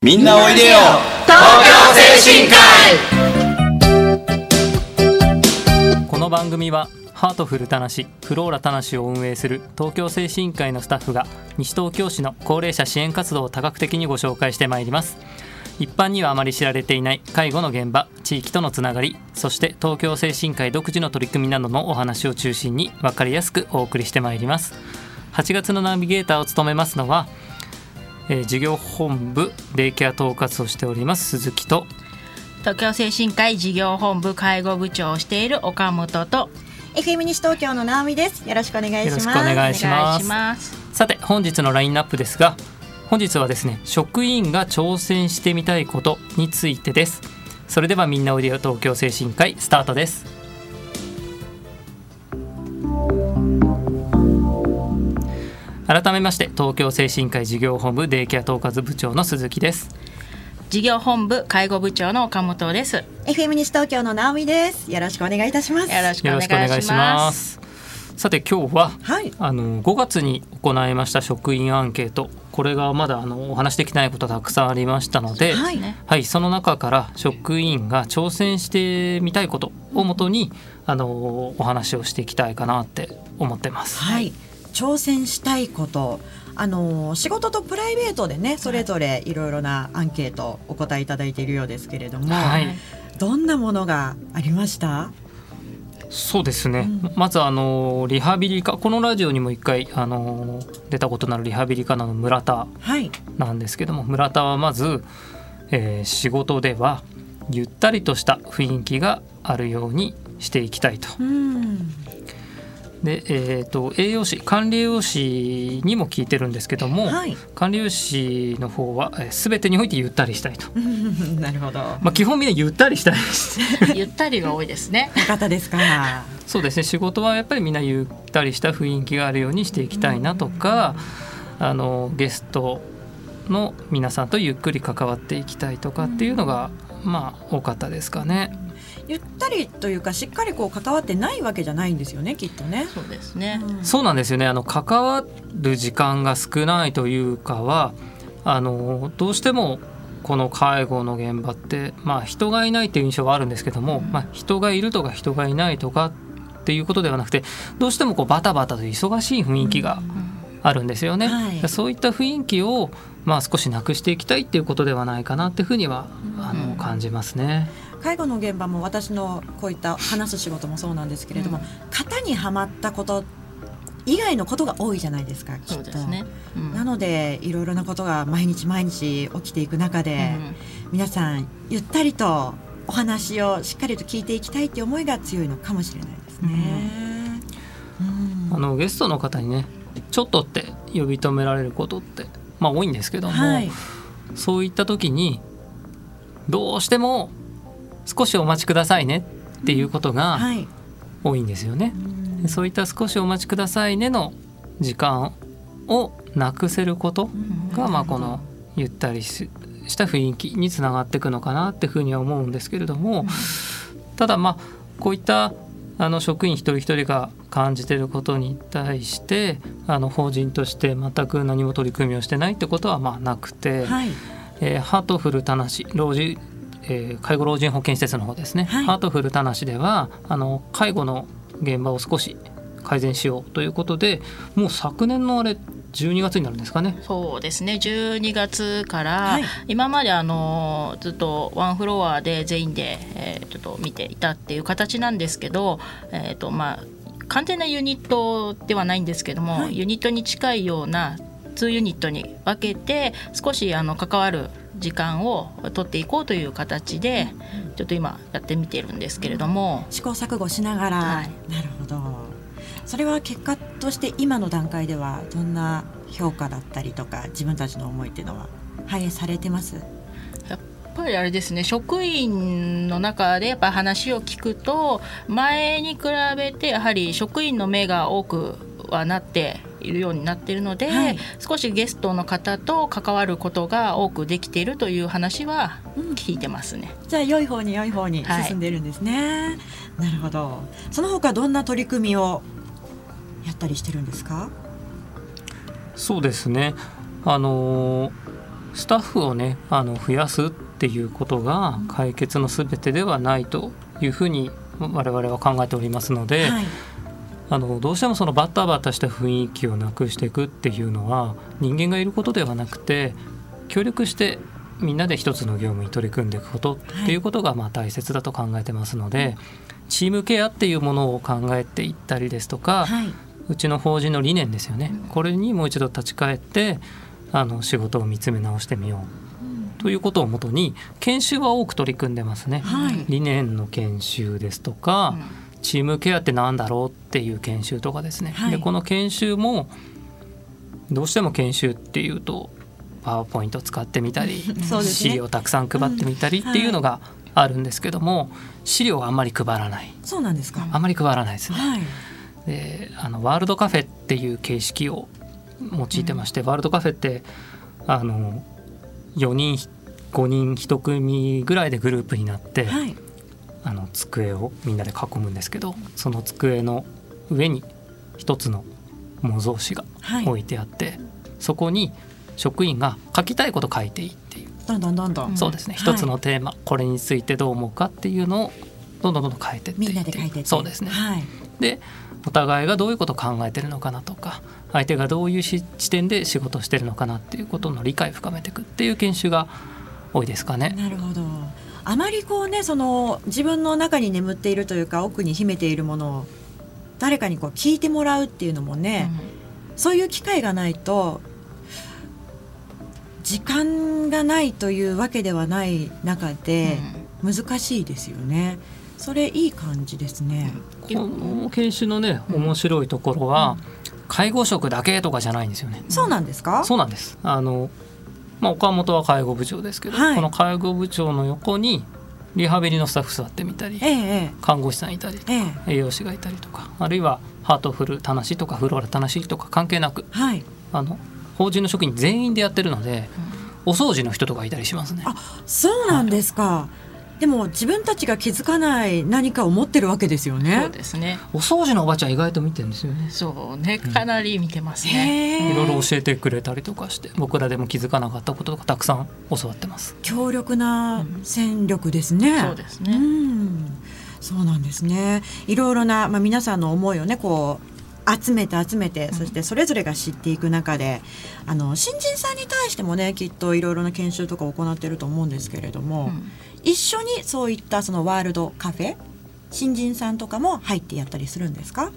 みんなおいでよ。東京精神科医。この番組はハートフルたなしフローラたなしを運営する東京精神科医のスタッフが西東京市の高齢者支援活動を多角的にご紹介してまいります。一般にはあまり知られていない介護の現場地域とのつながりそして東京精神科医独自の取り組みなどのお話を中心に分かりやすくお送りしてまいります。8月のナビゲーターを務めますのは、えー事業本部デイケア統括をしております鈴木と。東京精神科医事業本部介護部長をしている岡本と。FM 西東京の直美です。よろしくお願いします。よろしくお願いします。お願いします。さて本日のラインナップですが本日はですね職員が挑戦してみたいことについてです。それではみんなおいでよ東京精神科医スタートです改めまして東京精神科医事業本部デイケア統括部長の鈴木です事業本部介護部長の岡本ですよ FM 西東京の直美です。よろしくお願いいたします。よろしくお願いしまますすさて今日ははい。あの5月に行いました職員アンケートこれがまだあのお話しできないことたくさんありましたので、はい。ねはい、その中から職員が挑戦してみたいことをもとにあのお話をしていきたいかなって思ってます。はい。挑戦したいこと。あの仕事とプライベートでねそれぞれいろいろなアンケートお答えいただいているようですけれども、はい、どんなものがありました？そうですね。まずあのリハビリ科このラジオにも一回あの出たことのあるリハビリ科の村田はいなんですけども村田はまず、えー仕事ではゆったりとした雰囲気があるようにしていきたいと。うんで、えー、と栄養士管理栄養士にも聞いてるんですけども、はい。管理栄養士の方は、えー、全てにおいてゆったりしたいと、なるほど。まあ、基本みんなゆったりしたいです ゆったりが多いですね。よかったですかそうですね。仕事はやっぱりみんなゆったりした雰囲気があるようにしていきたいなとか、あのゲストの皆さんとゆっくり関わっていきたいとかっていうのが、まあ多かったですかね。ゆったりというかしっかりこう関わってないわけじゃないんですよねきっとね、そうですね。うん。そうなんですよね。あの関わる時間が少ないというかはあのどうしてもこの介護の現場って、まあ、人がいないっていう印象はあるんですけども、まあ、人がいるとか人がいないとかっていうことではなくてどうしてもこうバタバタと忙しい雰囲気があるんですよね。はい。そういった雰囲気を、まあ、少しなくしていきたいっていうことではないかなっていうふうにはあの感じますね。介護の現場も私のこういった話す仕事もそうなんですけれども、型にはまったこと以外のことが多いじゃないですかきっと。ね、うん。なのでいろいろなことが毎日毎日起きていく中で、皆さんゆったりとお話をしっかりと聞いていきたいっていう思いが強いのかもしれないですね。うん。あのゲストの方にねちょっとって呼び止められることって、まあ、多いんですけども、はい、そういった時にどうしても少しお待ちくださいねっていうことがはい、多いんですよね。うん。そういった少しお待ちくださいねの時間をなくせることが、まあ、このゆったりしした雰囲気につながっていくのかなっていうふうには思うんですけれどもただまあこういったあの職員一人一人が感じてることに対してあの法人として全く何も取り組みをしてないってことはまあなくて、はい、えーハートフルたなし老人、えー介護老人保健施設の方ですね、はい。ハートフルたなしではあの介護の現場を少し改善しようということでもう昨年のあれ12月になるんですかね。そうですね。12月から、はい。今まであのずっとワンフロアで全員で、えーちょっと見ていたっていう形なんですけど、えーとまあ、完全なユニットではないんですけども、はい。ユニットに近いような2ユニットに分けて少しあの関わる時間を取っていこうという形でちょっと今やってみてるんですけれども。試行錯誤しながら、はい。なるほどそれは結果として今の段階ではどんな評価だったりとか自分たちの思いっていうのは反映されてます？やっぱりあれですね。職員の中でやっぱ話を聞くと前に比べてやはり職員の目が多くはなっているようになっているので、はい。少しゲストの方と関わることが多くできているという話は聞いてますね。じゃあ良い方に良い方に進んでるんですね、なるほど。その他どんな取り組みをやったりしてるんですか？そうですね。あのースタッフをねあの増やすっていうことが解決の全てではないというふうに我々は考えておりますので、はい。あのどうしてもそのバタバタした雰囲気をなくしていくっていうのは人間がいることではなくて協力してみんなで一つの業務に取り組んでいくことっていうことがまあ大切だと考えてますので、チームケアっていうものを考えていったりですとか、はいうちの法人の理念ですよね。これにもう一度立ち返ってあの仕事を見つめ直してみよう。ということをもとに研修は多く取り組んでますね。はい。理念の研修ですとか、チームケアってなんだろうっていう研修とかですね、はい。でこの研修もどうしても研修っていうとパワーポイント使ってみたり、ね。資料たくさん配ってみたりっていうのがあるんですけども、資料はあんまり配らない。そうなんですか。あんまり配らないですね。はい。であのワールドカフェっていう形式を用いてまして、ワールドカフェってあの4人5人1組ぐらいでグループになって、はい。あの机をみんなで囲むんですけどその机の上に一つの模造紙がはい。置いてあって、そこに職員が書きたいこと書いていいっていう、どんどんどんどん。そうですねはい一つのテーマ、これについてどう思うかっていうのをどんどんどんどん書いてっていみんなでって書いてって。そうですねはい。でお互いがどういうことを考えてるのかなとか相手がどういうし視点で仕事をしてるのかなっていうことの理解を深めていくっていう研修が多いですかね。なるほど。あまりこうね、その自分の中に眠っているというか、奥に秘めているものを。誰かにこう聞いてもらうっていうのもね、そういう機会がないと。時間がないというわけではない中で、難しいですよね。それいい感じですね。この研修のね面白いところは、介護職だけとかじゃないんですよね。そうなんですか？そうなんです。あのまあ岡本は介護部長ですけど、はいこの介護部長の横にリハビリのスタッフ座ってみたりえええ看護師さんいたりえええ栄養士がいたりとかあるいはハートフルたなしとかフローラたなしとか関係なくはい。あの法人の職員全員でやってるので、お掃除の人とかいたりしますね。あそうなんですか。でも自分たちが気づかない何かを持ってるわけですよそうね。ですねお掃除のおばちゃん意外と見てるんですよね。そうねかなり見てますね、いろいろ教えてくれたりとかして僕らでも気づかなかったこととかたくさん教わってます。強力な戦力ですね。そうですうね、ん、そうなんですね。いろいろな、まあ、皆さんの思いをね、こう。集めて集めて、そしてそれぞれが知っていく中で。あの新人さんに対してもね、きっといろいろな研修とか行ってると思うんですけれども。うん一緒にそういったそのワールドカフェ。新人さんとかも入ってやったりするんですか？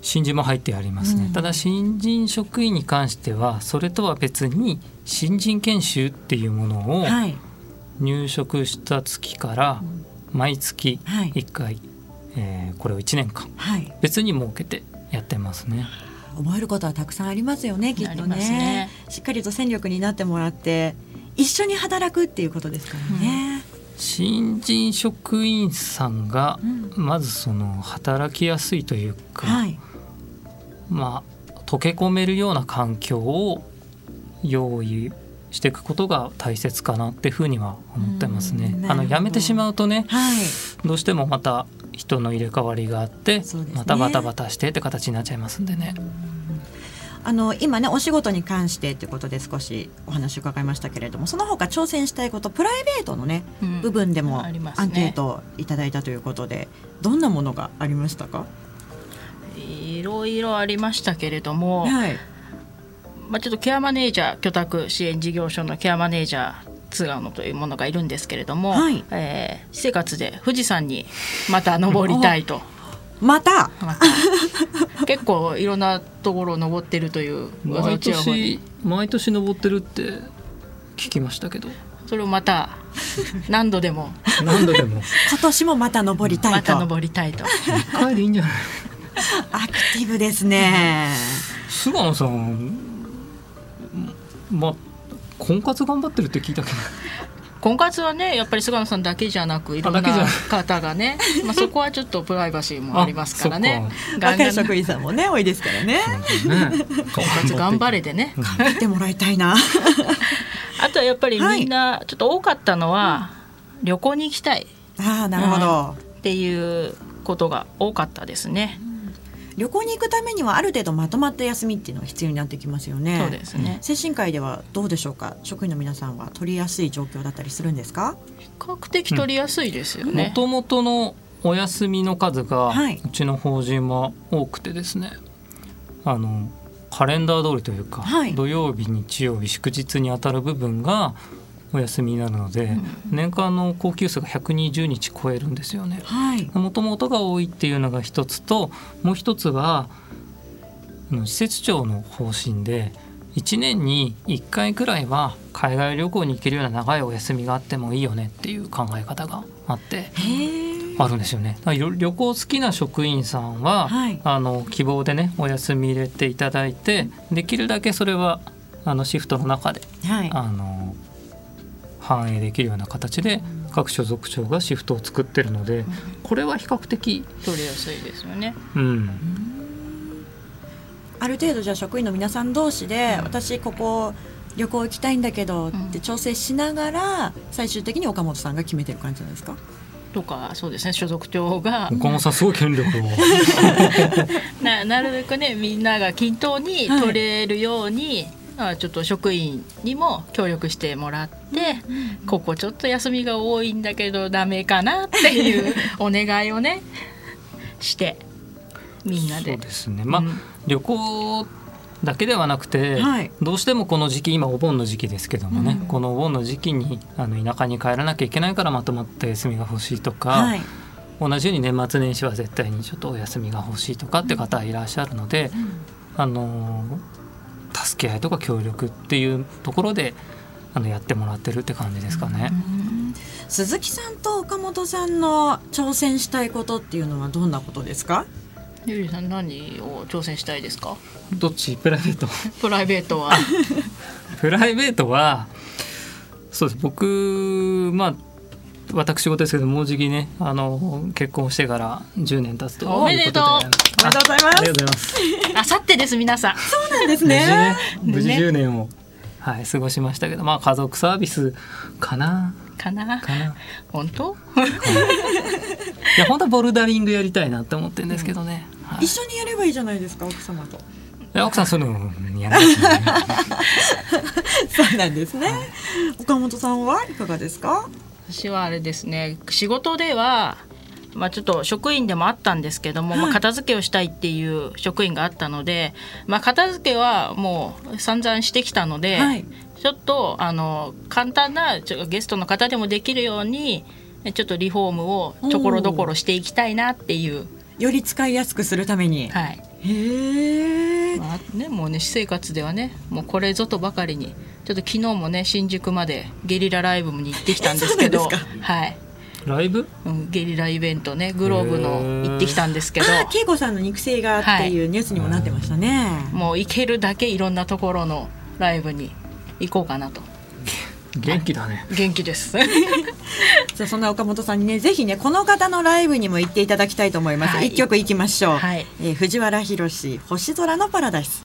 新人も入ってありますね、うんただ新人職員に関してはそれとは別に新人研修っていうものをはい。入職した月から毎月はい。1回、えーこれを1年間はい。別に設けてやってますね。覚えることはたくさんありますよねきっとね。ね。しっかりと戦力になってもらって一緒に働くっていうことですからね、新人職員さんがうん。まずその働きやすいというか、はい。まあ溶け込めるような環境を用意していくことが大切かなっていうふうには思ってますね。うん。あのなるほど。やめてしまうとねはい。どうしてもまた人の入れ替わりがあって、ね。またバタバタしてって形になっちゃいますんでね。あの今ねお仕事に関してということで少しお話を伺いましたけれどもその他挑戦したいことプライベートのね、うん。部分でもアンケートいただいたということでどんなものがありましたか？いろいろありましたけれども、はい。まあ、ちょっとケアマネージャー居宅支援事業所のケアマネージャー菅野というものがいるんですけれども、はい。えー私生活で富士山にまた登りたいと。また？また。結構いろんなところを登ってるという噂毎年毎年登ってるって聞きましたけど。それをまた何度でも。何度でも。今年もまた登りたまたいと登りたいと。1回でいいんじゃない？アクティブですね。菅野さんまあ婚活頑張ってるって聞いたけど。婚活はねやっぱり菅野さんだけじゃなくいろんな方がね、まあ、そこはちょっとプライバシーもありますからね。若い職員さんもね多いですからね。ね。婚活頑張れでね見てもらいたいなあとはやっぱりはいみんなちょっと多かったのは、旅行に行きたい。ああなるほど、っていうことが多かったですね。旅行に行くためにはある程度まとまった休みっていうのが必要になってきますよね。そうですね。精神科医ではどうでしょうか？職員の皆さんは取りやすい状況だったりするんですか？比較的取りやすいですよもね。ともとのお休みの数がはい。うちの法人は多くてですね、あのカレンダー通りというか、はい。土曜日日曜日祝日にあたる部分がお休みになるので、年間の高級数が120日超えるんですよね。はい。もともとが多いっていうのが一つともう一つはあの施設長の方針で1年に1回くらいは海外旅行に行けるような長いお休みがあってもいいよねっていう考え方があって。あるんですよね。旅行好きな職員さんは、はいあの希望でねお休み入れていただいてできるだけそれはあのシフトの中ではい。あの反映できるような形で各所属長がシフトを作ってるのでこれは比較的、取りやすいですよね。うん、ある程度じゃあ職員の皆さん同士で、私ここ旅行行きたいんだけどって調整しながら最終的に岡本さんが決めてる感じなんですか？とかそうですね。所属長が。岡本さんすごい権力を。ななるべくねみんなが均等に取れるように、あちょっと職員にも協力してもらって、ここちょっと休みが多いんだけどダメかなっていうお願いをね してみんなで。そうですね。まあ、うん。旅行だけではなくて、はい。どうしてもこの時期今お盆の時期ですけどもね、このお盆の時期にあの田舎に帰らなきゃいけないからまとまった休みが欲しいとか、はい。同じように年末年始は絶対にちょっとお休みが欲しいとかって方はいらっしゃるので、あの助け合いとか協力っていうところであのやってもらってるって感じですかね。鈴木さんと岡本さんの挑戦したいことっていうのはどんなことですか？ゆりさん何を挑戦したいですか？どっち？プライベート。プライベートは。プライベートはそうです。僕まあ私事ですけどもうじきねあの結婚してから10年経つということでおめでとうあおめでとうございます。ありがとうございますあさってです皆さん。そうなんです無事ねね。無事ね10年を、はい、過ごしましたけどまあ家族サービスかな。かな。かな。本当？いや本当はボルダリングやりたいなって思ってるんですけどね、はい、い一緒にやればいいじゃないですか奥様と。や奥さんそういうのやらないですよね。そうなんですね。岡本さんはいかがですか？私はあれですね仕事ではまあ、ちょっと職員でもあったんですけども、まあ、片付けをしたいっていう職員があったので、まあ、片付けはもう散々してきたので、はい。ちょっとあの簡単なちょゲストの方でもできるようにちょっとリフォームをところどころしていきたいなっていう、より使いやすくするために。はいへえ。まあね、もうね私生活ではねもうこれぞとばかりにちょっと昨日もね新宿までゲリラライブに行ってきたんですけど そうなんですはい、ライブ？うん、ゲリライベントねグローブの行ってきたんですけど。あ、恵子さんの肉声がっていうニュースにもなってましたね。もう行けるだけいろんなところのライブに行こうかなと元気だね。元気です。じゃあそんな岡本さんにねぜひねこの方のライブにも行っていただきたいと思います。一、はい。曲行きましょう。はい。えー藤原宏星空のパラダイス。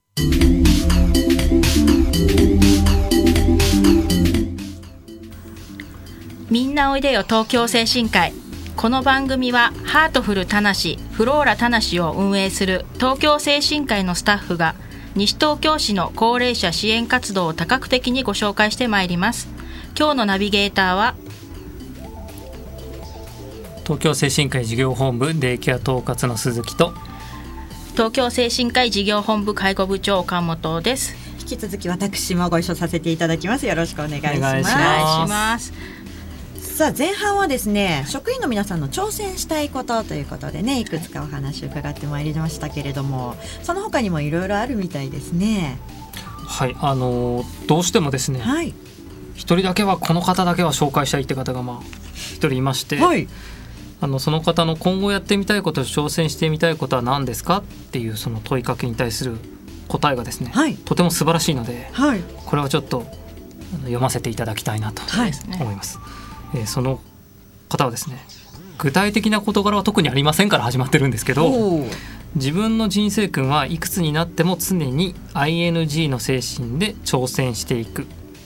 みんなおいでよ東京精神科医。この番組はハートフルたなしフローラたなしを運営する東京精神科医のスタッフが西東京市の高齢者支援活動を多角的にご紹介してまいります今日のナビゲーターは東京精神科医事業本部デイケア統括の鈴木と東京精神科医事業本部介護部長岡本です引き続き私もご一緒させていただきます。よろしくお願いします。お願いしお願いしますさあ前半はですね職員の皆さんの挑戦したいことということでねいくつかお話を伺ってまいりましたけれどもその他にもいろいろあるみたいですね。はいあのーどうしてもですねはい。一人だけはこの方だけは紹介したいって方がまあ一人いまして、はい。あのその方の今後やってみたいこと挑戦してみたいことは何ですかっていうその問いかけに対する答えがですね、はいとても素晴らしいのではい。これはちょっと読ませていただきたいなとはいですね思います。えーその方はですね具体的な事柄は特にありませんから始まってるんですけど自分の人生訓はいくつになっても常に ING の精神で挑戦していく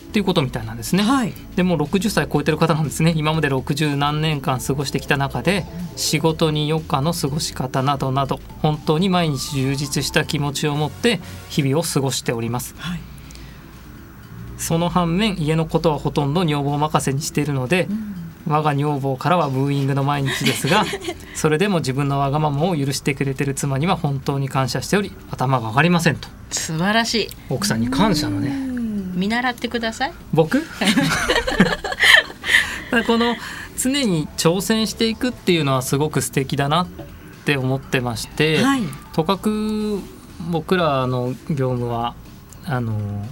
っていうことみたいなんですね。はい。でもう60歳超えてる方なんですね。今まで60何年間過ごしてきた中で仕事に余暇の過ごし方などなど本当に毎日充実した気持ちを持って日々を過ごしております。はい。その反面家のことはほとんど女房任せにしているので我が女房からはブーイングの毎日ですが それでも自分のわがままを許してくれてる妻には本当に感謝しており頭が上がりませんと。素晴らしい。奥さんに感謝のね見習ってください。僕？この常に挑戦していくっていうのはすごく素敵だなって思ってまして、はい。とかく僕らの業務はあの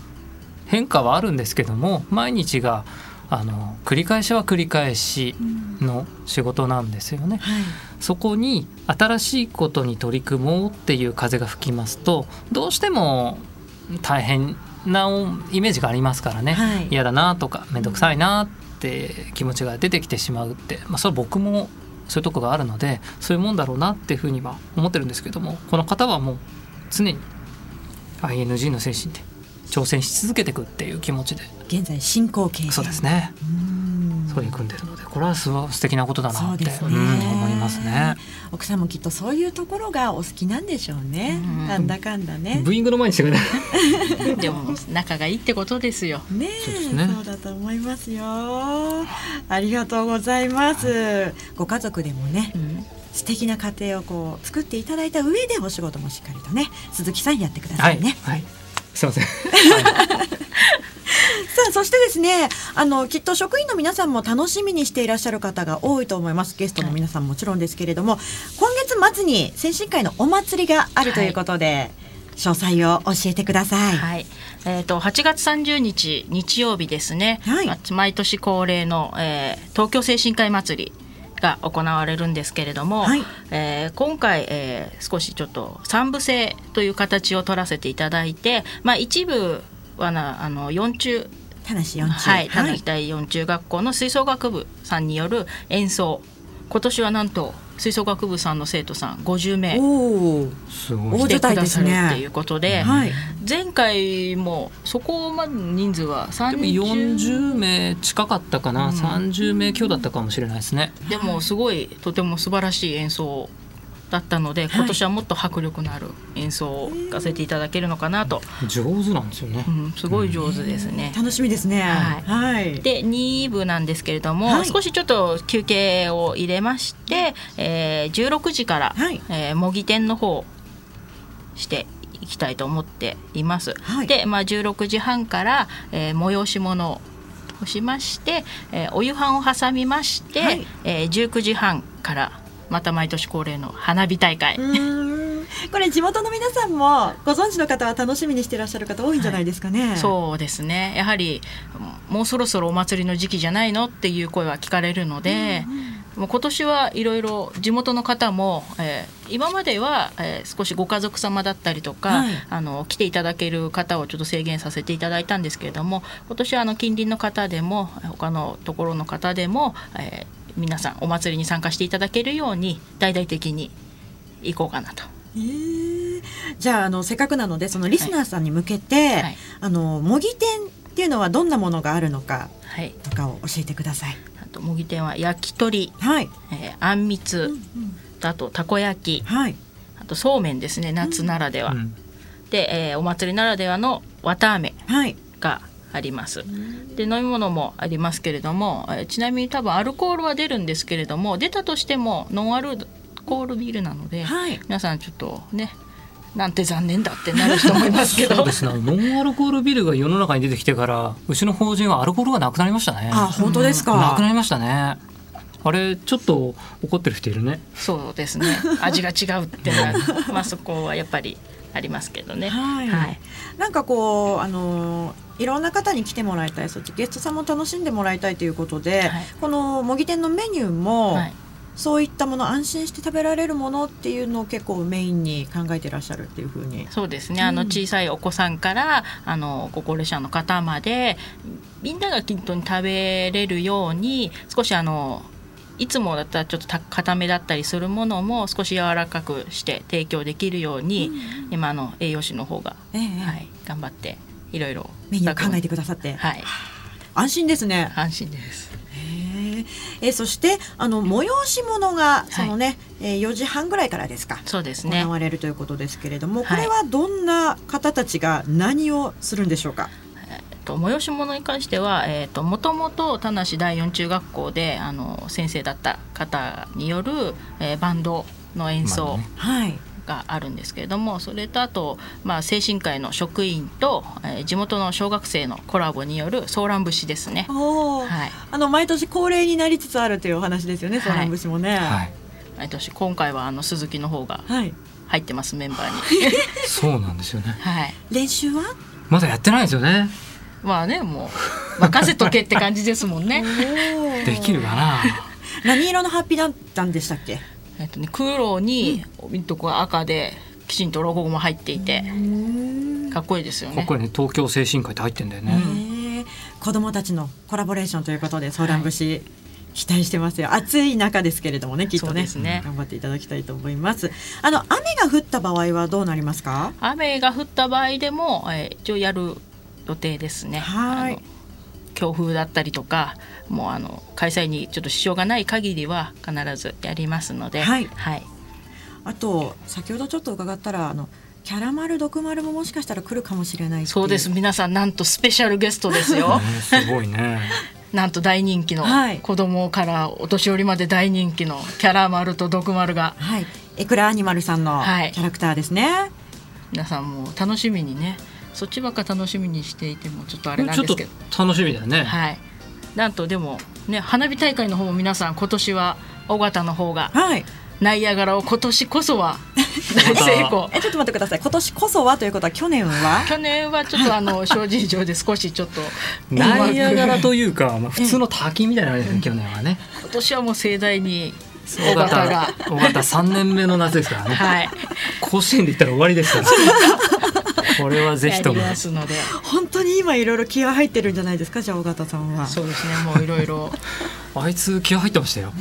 変化はあるんですけども毎日があの繰り返しは繰り返しの仕事なんですよね。はい。そこに新しいことに取り組もうっていう風が吹きますとどうしても大変なイメージがありますからね、はい。嫌だなとか面倒くさいなって気持ちが出てきてしまうって、まあ、それは僕もそういうとこがあるのでそういうもんだろうなっていうふうには思ってるんですけどもこの方はもう常に ING の精神で挑戦し続けていくっていう気持ちで。現在進行形そうですね。うん取り組んでるのでこれはすごい素敵なことだなってねうん思いますね。奥さんもきっとそういうところがお好きなんでしょうね、うん。なんだかんだね。ブーイングの前にしてくれない。でも仲がいいってことですよ。ねそうね。そうだと思いますよ。ありがとうございます、ご家族でもねうん。素敵な家庭をこう作っていただいた上でお仕事もしっかりとね鈴木さんやってくださはい。いね、はい。すいません さあそしてですねあのきっと職員の皆さんも楽しみにしていらっしゃる方が多いと思います。ゲストの皆さんもちろんですけれども、今月末に先進会のお祭りがあるということで、詳細を教えてください、はい、えー、と8月30日日曜日ですね、はい。ま毎年恒例の、えー東京精神科医祭りが行われるんですけれども、はい。えー今回、えー少しちょっと三部制という形を取らせていただいて、まあ、一部はなあの4中田無四中はい、田中第四中学校の吹奏楽部さんによる演奏。今年はなんと吹奏楽部さんの生徒さん50名。おおすごい。来てくださる大所帯ですねっていうことで、はい。前回もそこまで人数はでも30 40名近かったかな、うん30名強だったかもしれないですね。でもすごいとても素晴らしい演奏だったので、今年はもっと迫力のある演奏を聴かせていただけるのかなと、上手なんですよね。う、ん、すごい上手ですね。楽しみですね。はい。はい。で2部なんですけれども、はい。少しちょっと休憩を入れまして、えー16時から、はい。えー模擬店の方していきたいと思っています。はい。で、まあ、16時半から、えー催し物をしまして、えーお夕飯を挟みまして、はい。えー19時半からまた毎年恒例の花火大会、これ地元の皆さんもご存知の方は楽しみにしていらっしゃる方多いんじゃないですかね、そうですね。やはりもうそろそろお祭りの時期じゃないのっていう声は聞かれるので、もう今年はいろいろ地元の方も、えー今までは、えー少しご家族様だったりとか、はい。あの来ていただける方をちょっと制限させていただいたんですけれども今年はあの近隣の方でも他のところの方でも、えー皆さんお祭りに参加していただけるように大々的に行こうかなと。えーじゃああのせっかくなのでそのリスナーさんに向けて、はい。あの模擬店っていうのはどんなものがあるのかはい、とかを教えてください。あと模擬店は焼き鳥、はい、えーあんみつ、あとたこ焼き。はい、あとそうめんですね夏ならでは、うん。で、えーお祭りならではの綿あめはい、があります。で飲み物もありますけれども、えーちなみに多分アルコールは出るんですけれども出たとしてもノンアルコールビールなので、はい。皆さんちょっとねなんて残念だってなると思いますけど。そうですね。ノンアルコールビールが世の中に出てきてからうちの法人はアルコールがなくなりましたね。あ本当ですか。なくなりましたねあれちょっと怒ってる人いるね。そうですね。味が違うってなるまあそこはやっぱりありますけどね。はい。はい。なんかこうあのいろんな方に来てもらいたいそしてゲストさんも楽しんでもらいたいということで、はい。この模擬店のメニューも、はい。そういったもの安心して食べられるものっていうのを結構メインに考えてらっしゃるっていうふうに。そうですね、あのうん。小さいお子さんからあのご高齢者の方までみんなが均等に食べれるように少しあのいつもだったらちょっとた固めだったりするものも少し柔らかくして提供できるように、今あの栄養士の方が、ええ。はい、頑張っていろいろメニュー考えてくださって、はい。安心ですね。安心です。へー。えそしてあの催し物がそのね、えー4時半ぐらいからですか？そうですね。行われるということですけれども、はい。これはどんな方たちが何をするんでしょうか？と催し物に関しては、えっともともと田無第四中学校であの先生だった方による、えーバンドの演奏。があるんですけれども、それとあと、まあ、精神科医の職員と、えー地元の小学生のコラボによるソーラン節ですね。おお、はい、あの毎年恒例になりつつあるというお話ですよね。ソーラン節もね。はい毎年今回はあの鈴木の方がはい。入ってますメンバーに。そうなんですよねはい練習は？まだやってないんですよねまあねもう任せとけって感じですもんね。できるかな？何色のハッピーだったんでしたっけ？えっとね黒に、とこが赤できちんとロゴも入っていて。かっこいいですよね。ここにね。東京精神科医って入ってんだよね、子供たちのコラボレーションということでソーラン節、期待してますよ。暑い中ですけれどもねきっとね。ですね。頑張っていただきたいと思います。あの雨が降った場合はどうなりますか？雨が降った場合でも、えー一応やる予定ですね。はい。強風だったりとかもうあの開催にちょっと支障がない限りは必ずやりますので、はい。はい、あと先ほどちょっと伺ったらあのキャラマル毒丸ももしかしたら来るかもしれないそうです。皆さんなんとスペシャルゲストですよ。ねすごいね。なんと大人気の、はい。子供からお年寄りまで大人気のキャラ丸と毒丸がはい。エクラアニマルさんのキはい。ャラクターですね、皆さんもう楽しみにねそっちばっか楽しみにしていてもちょっとあれなんちょっとですけど楽しみだよね、はい。なんとでもね花火大会の方も皆さん今年は尾形の方がはい。ナイアガラを今年こそは 大成功。えちょっと待ってください。今年こそはということは去年は？去年はちょっとあの諸事情で少しちょっとナイアガラというか、まあ、普通の滝みたいな感じですね去年はね。今年はもう盛大に尾尾形が。形尾形3年目の夏ですからね、はい。甲子園で言ったら終わりですから これはぜひとも。ますので本当に今いろいろ気合入ってるんじゃないですかじゃあ尾形さんは。そうですねもういろいろあいつ気合入ってましたよ、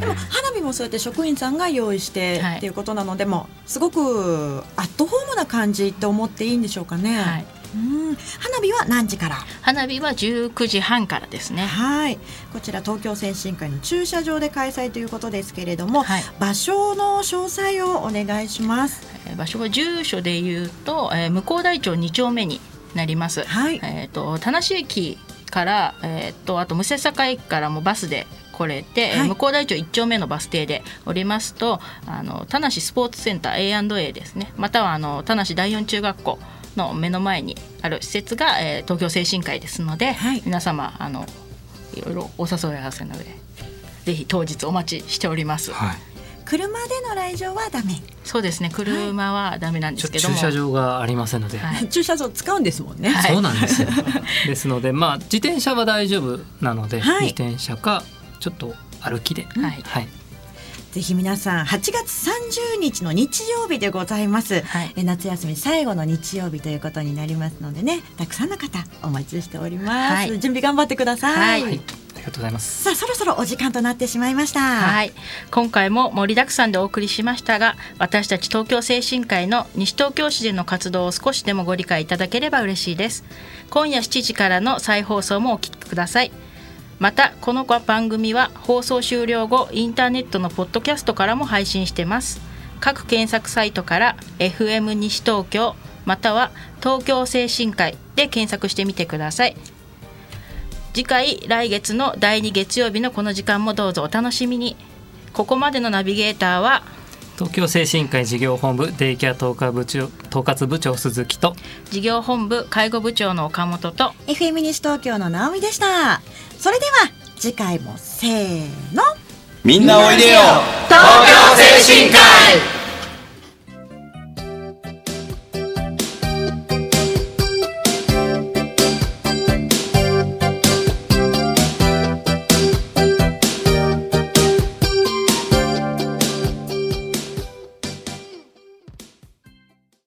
でも花火もそうやって職員さんが用意してはい。っていうことなので、もすごくアットホームな感じって思っていいんでしょうかね。はい。うん花火は何時から？花火は19時半からですね。はい。こちら東京精神科医の駐車場で開催ということですけれども、はい。場所の詳細をお願いします。えー場所は住所で言うと、えー向こう大町2丁目になります。はい。えっ、と田無駅からえっ、とあと武蔵坂駅からもバスで来れて、えーはい。向こう大町1丁目のバス停で降りますとあの田無スポーツセンター A&A ですね。またはあの田無第四中学校の目の前にある施設が、えー東京精神科医ですので、はい。皆様あのいろいろお誘い合わせのでぜひ当日お待ちしております。はい、車での来場はダメ？そうですね。車はダメなんですけども、駐車場がありませんので、はい。駐車場使うんですもんね。はい。そうなんですよ。ですのでまあ自転車は大丈夫なので、はい。自転車かちょっと歩きで、はい。はい、ぜひ皆さん8月30日の日曜日でございます、はい。え夏休み最後の日曜日ということになりますのでねたくさんの方お待ちしております、はい。準備頑張ってください、はい。ありがとうございます。さあそろそろお時間となってしまいました。はい、今回も盛りだくさんでお送りしましたが私たち東京精神科医の西東京市での活動を少しでもご理解いただければ嬉しいです。今夜7時からの再放送もお聞きくださいまたこの番組は放送終了後インターネットのポッドキャストからも配信してます。各検索サイトから FM 西東京または東京精神科医で検索してみてください。次回来月の第2月曜日のこの時間もどうぞお楽しみに。ここまでのナビゲーターは東京精神科医事業本部デイケア統括部長統括部長鈴木と事業本部介護部長の岡本と FM 西東京の直美でした。それでは次回もせーの。みんなおいでよ。東京精神科医